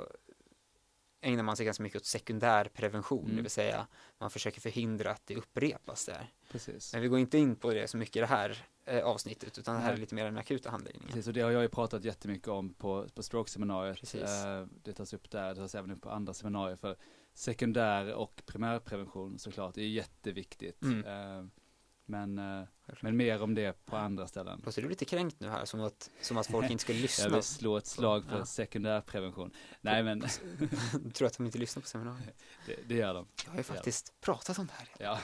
ägnar man sig ganska mycket åt sekundärprevention, Mm. det vill säga man försöker förhindra att det upprepas där. Precis. Men vi går inte in på det så mycket i det här eh, avsnittet, utan det här är lite mer den akuta handläggningen. Precis, och det har jag ju pratat jättemycket om på, på stroke-seminariet. Eh, det tas upp där, det tas även upp på andra seminarier. För sekundär och primärprevention såklart, det är jätteviktigt. Mm. Eh, men, eh, men mer om det på andra ställen. Låter du lite kränkt nu här, som att, som att folk [laughs] inte ska Jag lyssna? vill slå ett slag för Ja. sekundärprevention. Nej men Jag [laughs] tror att de inte lyssnar på seminariet. [laughs] det, det gör de. Jag har ju faktiskt pratat om det här. Ja.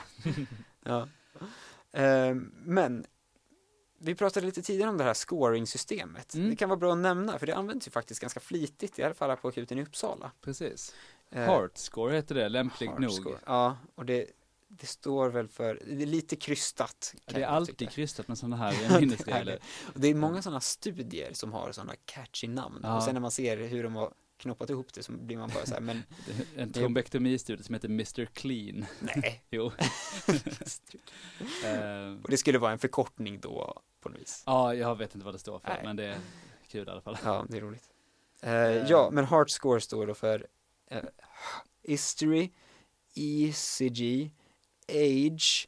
Ja. Ehm, men vi pratade lite tidigare om det här scoring-systemet. Mm. Det kan vara bra att nämna, för det används ju faktiskt ganska flitigt, i alla fall här på akuten i Uppsala. Precis. Eh, Heart score heter det, lämpligt nog. Ja, och det, det står väl för, det är lite krystat. Det är alltid krystat med sådana här [laughs] minnesregler. Det är många sådana studier som har sådana catchy namn. Ja. Och sen när man ser hur de har knoppat ihop det så blir man bara så här, men [laughs] En trombektomistudie som heter Mr Clean. nej. [laughs] Jo. Eh, Och det skulle vara en förkortning då, på något vis. ja, jag vet inte vad det står för, Nej. men det är kul i alla fall. Ja, det är roligt. Eh, ja, men Heart Score står då för eh, History, ECG, Age,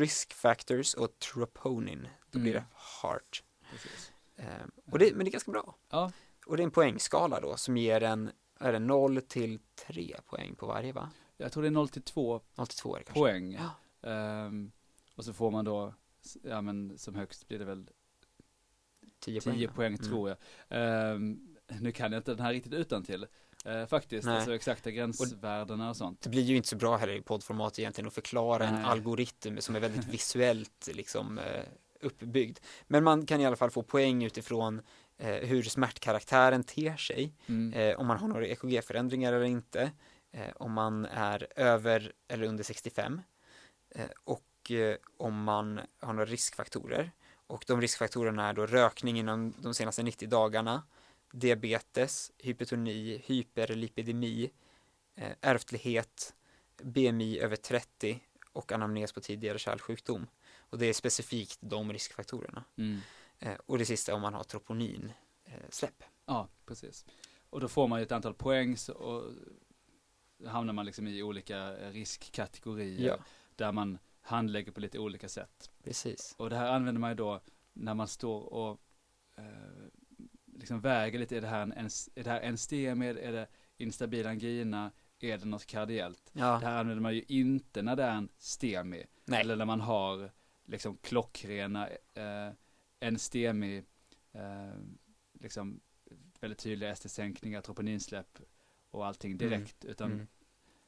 Risk Factors och Troponin. Då blir Mm. det Heart. Precis. Eh, och det, men det är ganska bra. Ja. och det är en poängskala då som ger en, är det 0 till 3 poäng på varje va? Jag tror det är 0 till 2 0 till 2 är det kanske. poäng. Ja. Ehm, och så får man då, ja men som högst blir det väl 10 10 poäng. poäng, då. tror jag. Ehm, nu kan jag inte den här riktigt utan till faktiskt, Nej. alltså exakta gränsvärdena och sånt. Det blir ju inte så bra heller i poddformat egentligen att förklara en Nej. algoritm som är väldigt [laughs] visuellt liksom eh, uppbyggd. Men man kan i alla fall få poäng utifrån eh, hur smärtkaraktären ter sig, Mm. eh, om man har några EKG-förändringar eller inte, eh, om man är över eller under 65 eh, och eh, om man har några riskfaktorer. Och de riskfaktorerna är då rökning inom de senaste 90 dagarna, diabetes, hypotoni, hyperlipidemi, eh, ärftlighet, BMI över 30 och anamnes på tidigare kärlsjukdom. Och det är specifikt de riskfaktorerna. Mm. Eh, och det sista om man har troponin eh, släpp. Ja, precis. Och då får man ju ett antal poäng och hamnar man liksom i olika riskkategorier Ja, där man handlägger på lite olika sätt. precis. Och det här använder man ju då när man står och eh, liksom väger lite, är det här en, är det här en STEMID, är det instabil angina, är det något kardiellt? Ja, Det här använder man ju inte när det är en STEMI, nej, eller när man har liksom klockrena, eh, en STEMI, eh, liksom väldigt tydliga ST-sänkningar, troponinsläpp och allting direkt, utan Mm.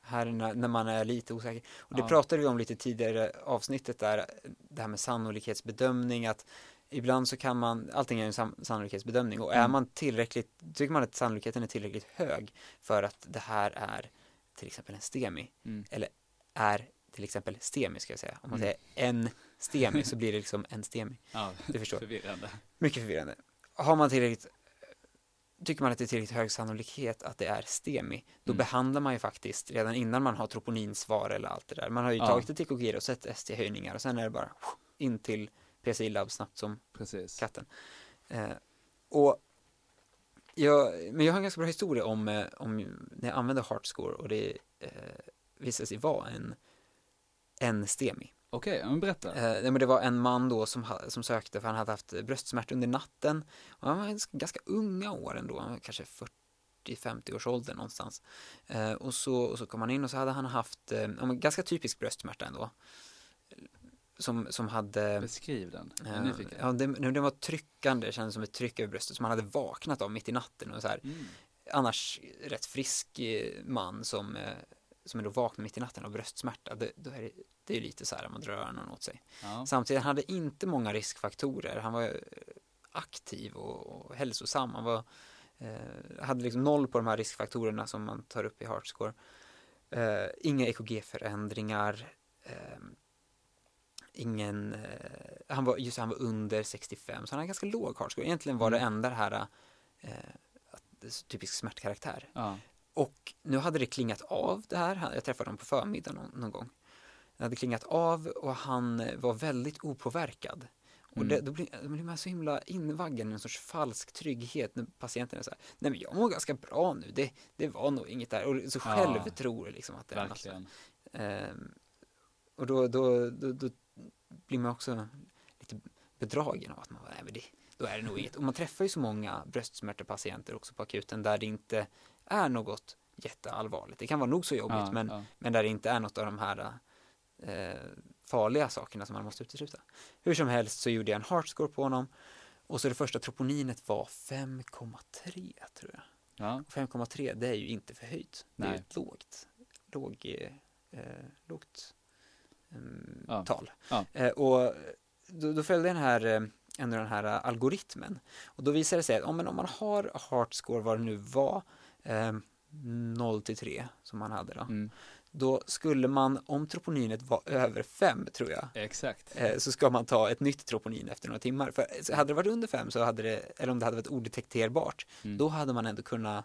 Här när, när man är lite osäker. Och det Ja. pratade vi om lite tidigare avsnittet där, det här med sannolikhetsbedömning, att ibland så kan man, allting är en sannolikhetsbedömning och är Mm. man tillräckligt, tycker man att sannolikheten är tillräckligt hög för att det här är till exempel en STEMI, mm, är till exempel STEMI ska jag säga. Om man Mm. säger en STEMI så blir det liksom en STEMI. [laughs] ja, Du förstår. förvirrande. Mycket förvirrande. Har man tillräckligt Tycker man att det är tillräckligt hög sannolikhet att det är STEMI, då Mm. behandlar man ju faktiskt redan innan man har troponinsvar eller allt det där. Man har ju Ja. tagit ett EKG och sett ST-höjningar och sen är det bara in till PCI-labb snabbt som Precis. katten. Eh, och jag, men jag har en ganska bra historia om, eh, om när jag använde Heartscore och det eh, visade sig vara en, en STEMI. Okej, men berätta. Eh, men det var en man då som, som sökte för han hade haft bröstsmärta under natten. Och han var ganska, unga år ändå, han var kanske 40-50 års ålder någonstans. Eh, och, så, och så kom han in och så hade han haft eh, ganska typisk bröstsmärta ändå. Som, som hade Beskriv den. Jag eh, ja, den, den var tryckande, det kändes som ett tryck över bröstet som han hade vaknat av mitt i natten och så här. Mm. Annars rätt frisk eh, man som, eh, som är då vaknar mitt i natten av bröstsmärta. Det, då är det, det är lite så här, man drar öronen åt sig. Ja. Samtidigt han hade inte många riskfaktorer. Han var aktiv och, och hälsosam. Han var, eh, hade liksom noll på de här riskfaktorerna som man tar upp i Heartscore. Eh, inga EKG-förändringar. Ingen, eh, han var, just han var under 65, så han hade ganska låg Heartscore. Egentligen var det Mm. enda det här eh, typisk smärtkaraktär. ja. Och nu hade det klingat av det här. Jag träffade honom på förmiddagen någon, någon gång. Det hade klingat av och han eh, var väldigt opåverkad. Och Mm. det, då blir, då blir man så himla invaggad i en sorts falsk trygghet när patienten är så här, nej men jag mår ganska bra nu, det, det var nog inget där. Och så Ja. själv tror liksom att det är något. Ehm, och då, då, då, då blir man också lite bedragen av att man, nej men det, då är det nog inget. Och man träffar ju så många bröstsmärtepatienter också på akuten där det inte är något jätteallvarligt. Det kan vara nog så jobbigt Ja, men, ja. men där det inte är något av de här eh, farliga sakerna som man måste utesluta. Hur som helst så gjorde jag en heartscore på honom och så det första troponinet var 5,3 tror jag. Ja. Och 5,3 det är ju inte förhöjt. Det är ju Nej. ett lågt, låg, eh, lågt Ja. tal. Ja. Eh, och då, då följde den här, eh, ändå den här eh, algoritmen. Och då visade det sig att om, men om man har heartscore, vad det nu var, eh, 0 till 3 som man hade då, Mm. då skulle man, om troponinet var över 5 tror jag, Exakt. eh, så ska man ta ett nytt troponin efter några timmar. För hade det varit under 5 så hade det, eller om det hade varit odetekterbart, Mm. då hade man ändå kunnat,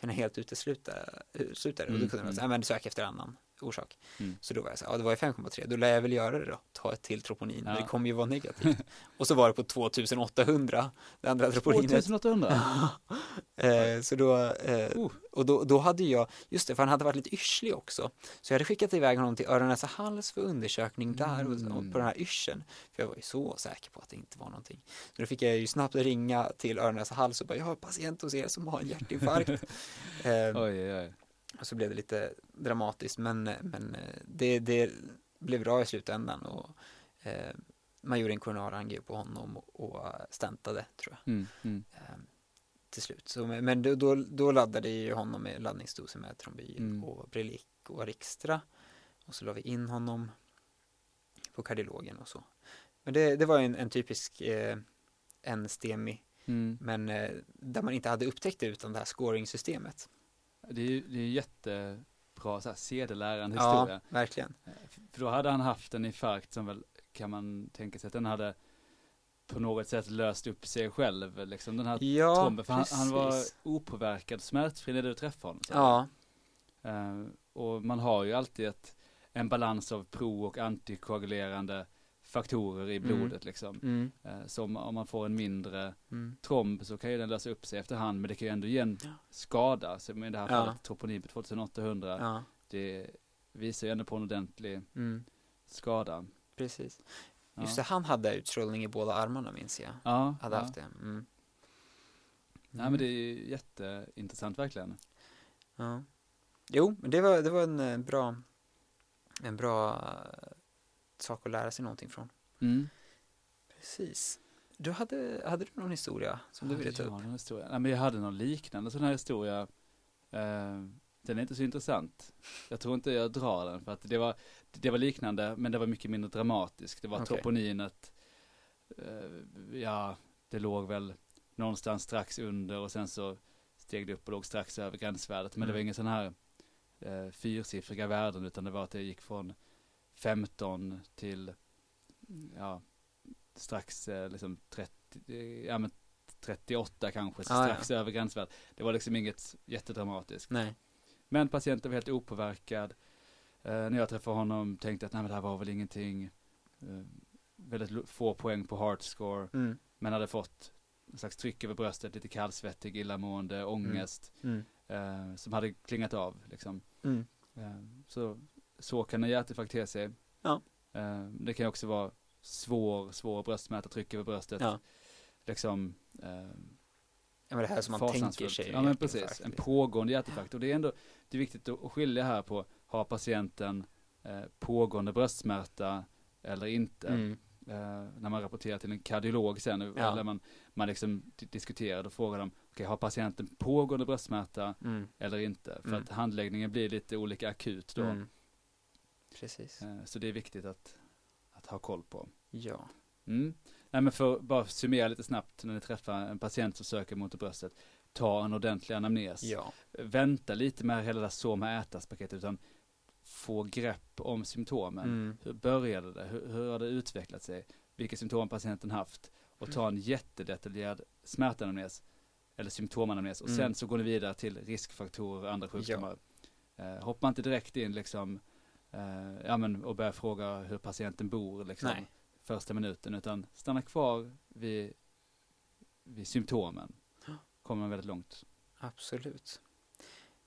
kunnat helt utesluta, utesluta det. Och då Mm, kunde man mm. säga, men sök efter annan orsak. Mm. Så då var jag så här, ja det var ju 5,3, då lär jag väl göra det då, ta ett till troponin, Ja. det kommer ju vara negativt. [laughs] och så var det på 2800, det andra troponinet. 2800? [laughs] Eh, så då, eh, Oh. och då, då hade jag, just det, för han hade varit lite yrslig också. Så jag hade skickat iväg honom till öron, näsa, hals för undersökning där och, och Mm. på den här yrseln. För jag var ju så säker på att det inte var någonting. Så då fick jag ju snabbt ringa till öron, näsa, hals och bara, jag har en patient hos er som har en hjärtinfarkt. [laughs] eh, Oj, oj, och så blev det lite dramatiskt, men, men eh, det, det blev bra i slutändan och eh, man gjorde en koronarangio på honom och, och eh, stentade, tror jag, Mm, mm. Eh, till slut. Så, men då, då, laddade ju honom med laddningsdoser med Trombyl Mm. och Brilic och Arixtra och så la vi in honom på kardiologen och så. Men det, det var en, en typisk eh, en STEMI, Mm. men eh, där man inte hade upptäckt det utan det här scoring-systemet. Det är ju det är jättebra så här, sedelärande historia. Ja, verkligen. För då hade han haft en infarkt som väl, kan man tänka sig att den hade på något sätt löst upp sig själv, liksom den här Ja, tromben. För han, han var opåverkad, smärtfri när du träffade honom. så. Ja, Eh, och man har ju alltid ett, en balans av pro och antikoagulerande faktorer i Mm. blodet liksom. mm, Eh, som om man får en mindre mm, tromb så kan ju den lösa upp sig efterhand, men det kan ju ändå ge en Ja. skada. Så i det här Ja. fallet troponin på 2800, ja, det visar ju ändå på en ordentlig mm, skada. precis. Ja. Just det, han hade utstrålning i båda armarna minns jag. Ja, Hade ja. haft det. Mm. Nej men det är ju jätteintressant verkligen. Ja. Jo, men det var, det var en eh, bra, en bra eh, sak att lära sig någonting från. Mm. Precis. Du hade, hade du någon historia som du ville ta upp? någon historia? Nej men jag hade någon liknande sån här historia. Eh, den är inte så intressant. Jag tror inte jag drar den för att det var, det var liknande men det var mycket mindre dramatiskt. Det var Okej. troponinet, eh, ja det låg väl någonstans strax under och sen så steg det upp och låg strax över gränsvärdet. Men det var Mm. ingen sån här eh, fyrsiffriga värden utan det var att det gick från 15 till ja, strax eh, liksom 30, eh, ja men 38 kanske, Ah, ja. strax över gränsvärdet. Det var liksom inget jättedramatiskt. Nej. Men patienten var helt opåverkad. Eh, när jag träffade honom tänkte jag att nej men det här var väl ingenting. Eh, väldigt få poäng på heart score. Mm. Men hade fått en slags tryck över bröstet, lite kallsvettig, illamående, ångest. Mm. Eh, som hade klingat av liksom. Mm. Eh, så, så kan en hjärtinfarkt te sig. Ja. Eh, det kan också vara svår, svår bröstmätartryck över bröstet. Ja. Liksom, eh, ja, men det här som man tänker sig. Ja men precis, en pågående hjärtinfarkt. Och det är ändå, det är viktigt att skilja här på, har patienten eh, pågående bröstsmärta eller inte? Mm. Eh, när man rapporterar till en kardiolog sen, Ja. eller man, man liksom di- diskuterar, då frågar de, okej har patienten pågående bröstsmärta Mm. eller inte? För Mm. att handläggningen blir lite olika akut då. Mm. Precis. Eh, så det är viktigt att, att ha koll på. Ja. Nej men för att bara summera lite snabbt när ni träffar en patient som söker mot bröstet. Ta en ordentlig anamnes. Ja. Vänta lite med hela det där så med ätas paketet utan få grepp om symptomen. Mm. Hur började det? Hur, hur har det utvecklat sig? Vilka symptom patienten haft? Och ta en jättedetaljerad smärtanamnes eller symptomanamnes och Mm. sen så går ni vidare till riskfaktorer och andra sjukdomar. Eh, hoppa inte direkt in liksom eh, ja, men, och börja fråga hur patienten bor liksom, Nej. Första minuten utan stanna kvar vid, vid symptomen. Kommer man väldigt långt. Absolut.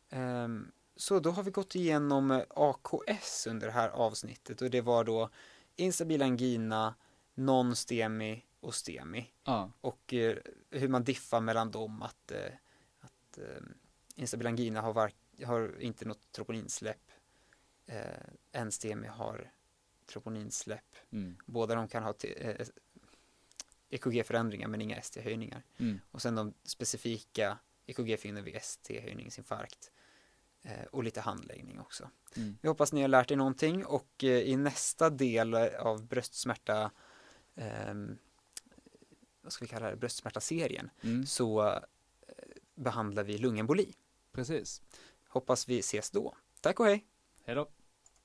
Ehm, så då har vi gått igenom eh, AKS under det här avsnittet och det var då instabil angina, non-STEMI och STEMI Ja, och eh, hur man diffar mellan dem att, eh, att eh, instabil angina har, har inte något troponinsläpp, eh, en STEMI har troponinsläpp. mm, Båda de kan ha eh, EKG-förändringar men inga ST-höjningar. mm, Och sen de specifika EKG-fynden vid ST-höjningsinfarkt. Eh, och lite handläggning också. mm. Vi hoppas ni har lärt er någonting och eh, i nästa del av bröstsmärta ehm, vad ska vi kalla det, bröstsmärta-serien Mm. så eh, behandlar vi lungemboli. Precis. Hoppas vi ses då. Tack och hej! Hej då.